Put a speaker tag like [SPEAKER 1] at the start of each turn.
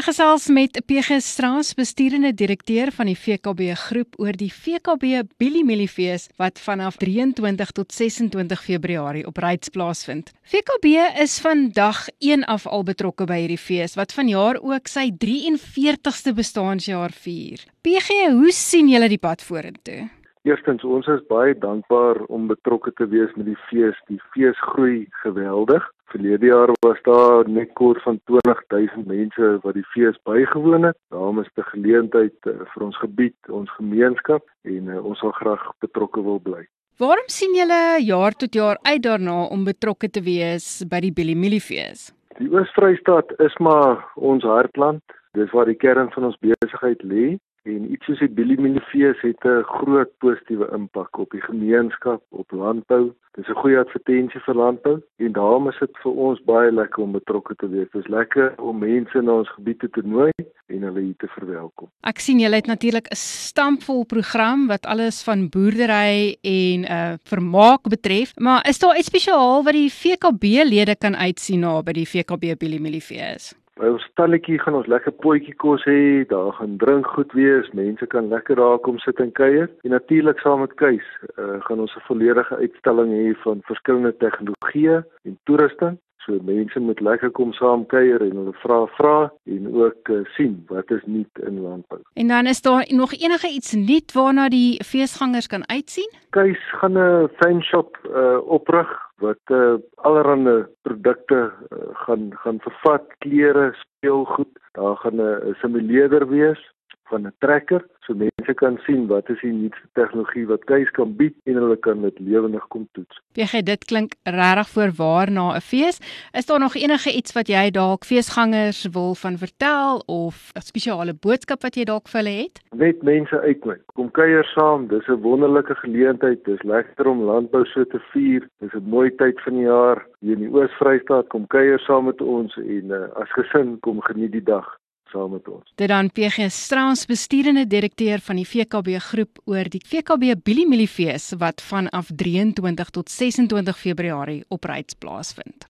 [SPEAKER 1] Ek gesels met PG Straas, bestuurende direkteur van die VKB groep oor die VKB Biliemieliefees wat vanaf 23 tot 26 Februarie op Ryds plaasvind. VKB is vandag 1 af al betrokke by hierdie fees wat vanjaar ook sy 43ste bestaanjaar vier. PG, hoe sien julle die pad vorentoe?
[SPEAKER 2] Eerstens, ons is baie dankbaar om betrokke te wees met die fees. Die fees groei geweldig. Verlede jaar was daar net kort van 20000 mense wat die fees bygewoon het. Daarom is dit 'n geleentheid uh, vir ons gebied, ons gemeenskap en uh, ons sal graag betrokke wil bly.
[SPEAKER 1] Waarom sien julle jaar tot jaar uit daarna om betrokke te wees by die Biliemiliefees?
[SPEAKER 2] Die Oos-Vrystaat is maar ons hartland. Dis waar die kern van ons besigheid lê. En iets soos die Billy Millefees het 'n groot positiewe impak op die gemeenskap, op landbou. Dis 'n goeie advertensie vir landbou en daarom is dit vir ons baie lekker om betrokke te wees. Dit is lekker om mense na ons gebiede te nooi en hulle hier te verwelkom.
[SPEAKER 1] Ek sien julle het natuurlik 'n stampvol program wat alles van boerdery en 'n uh, vermaak betref, maar is daar iets spesiaal wat die VKB-lede kan uitsien na by die VKB Billy Millefees?
[SPEAKER 2] By ons stalletjie gaan ons lekker potjie kos hê, daar gaan drink goed wees, mense kan lekker daar kom sit en kuier. En natuurlik saam met Keis, uh, gaan ons 'n volledige uitstalling hê van verskillende tegnologieë en toerusting. So mense moet lekker kom saam kuier en hulle vra vra en ook uh, sien wat is nuut in landbou.
[SPEAKER 1] En dan is daar nog enige iets nuut waarna die feesgangers kan uitsien?
[SPEAKER 2] Keis gaan 'n fan shop uh, oprig wat uh, allerlei produkte uh, gaan gaan vervat, klere, speelgoed. Daar gaan 'n simuleerder wees van 'n trekker so mense kan sien wat is die nuutste tegnologie wat tuis kan bied en hulle kan dit lewendig kom toets.
[SPEAKER 1] PG dit klink regtig voorwaar na 'n fees. Is daar nog enige iets wat jy dalk feesgangers wil van vertel of 'n spesiale boodskap wat jy dalk vir hulle het?
[SPEAKER 2] Net mense uitnooi. Kom kuier saam, dis 'n wonderlike geleentheid. Dis lekker om landbou so te vier. Dis 'n mooi tyd van die jaar hier in die Oos-Vrystaat. Kom kuier saam met ons en uh, as gesin kom geniet die dag saam met ons.
[SPEAKER 1] Dit dan PG Strauss bestuurende direkteur van die VKB groep oor die VKB Biliemieliefees wat vanaf 23 tot 26 Februarie op Ryds plaasvind.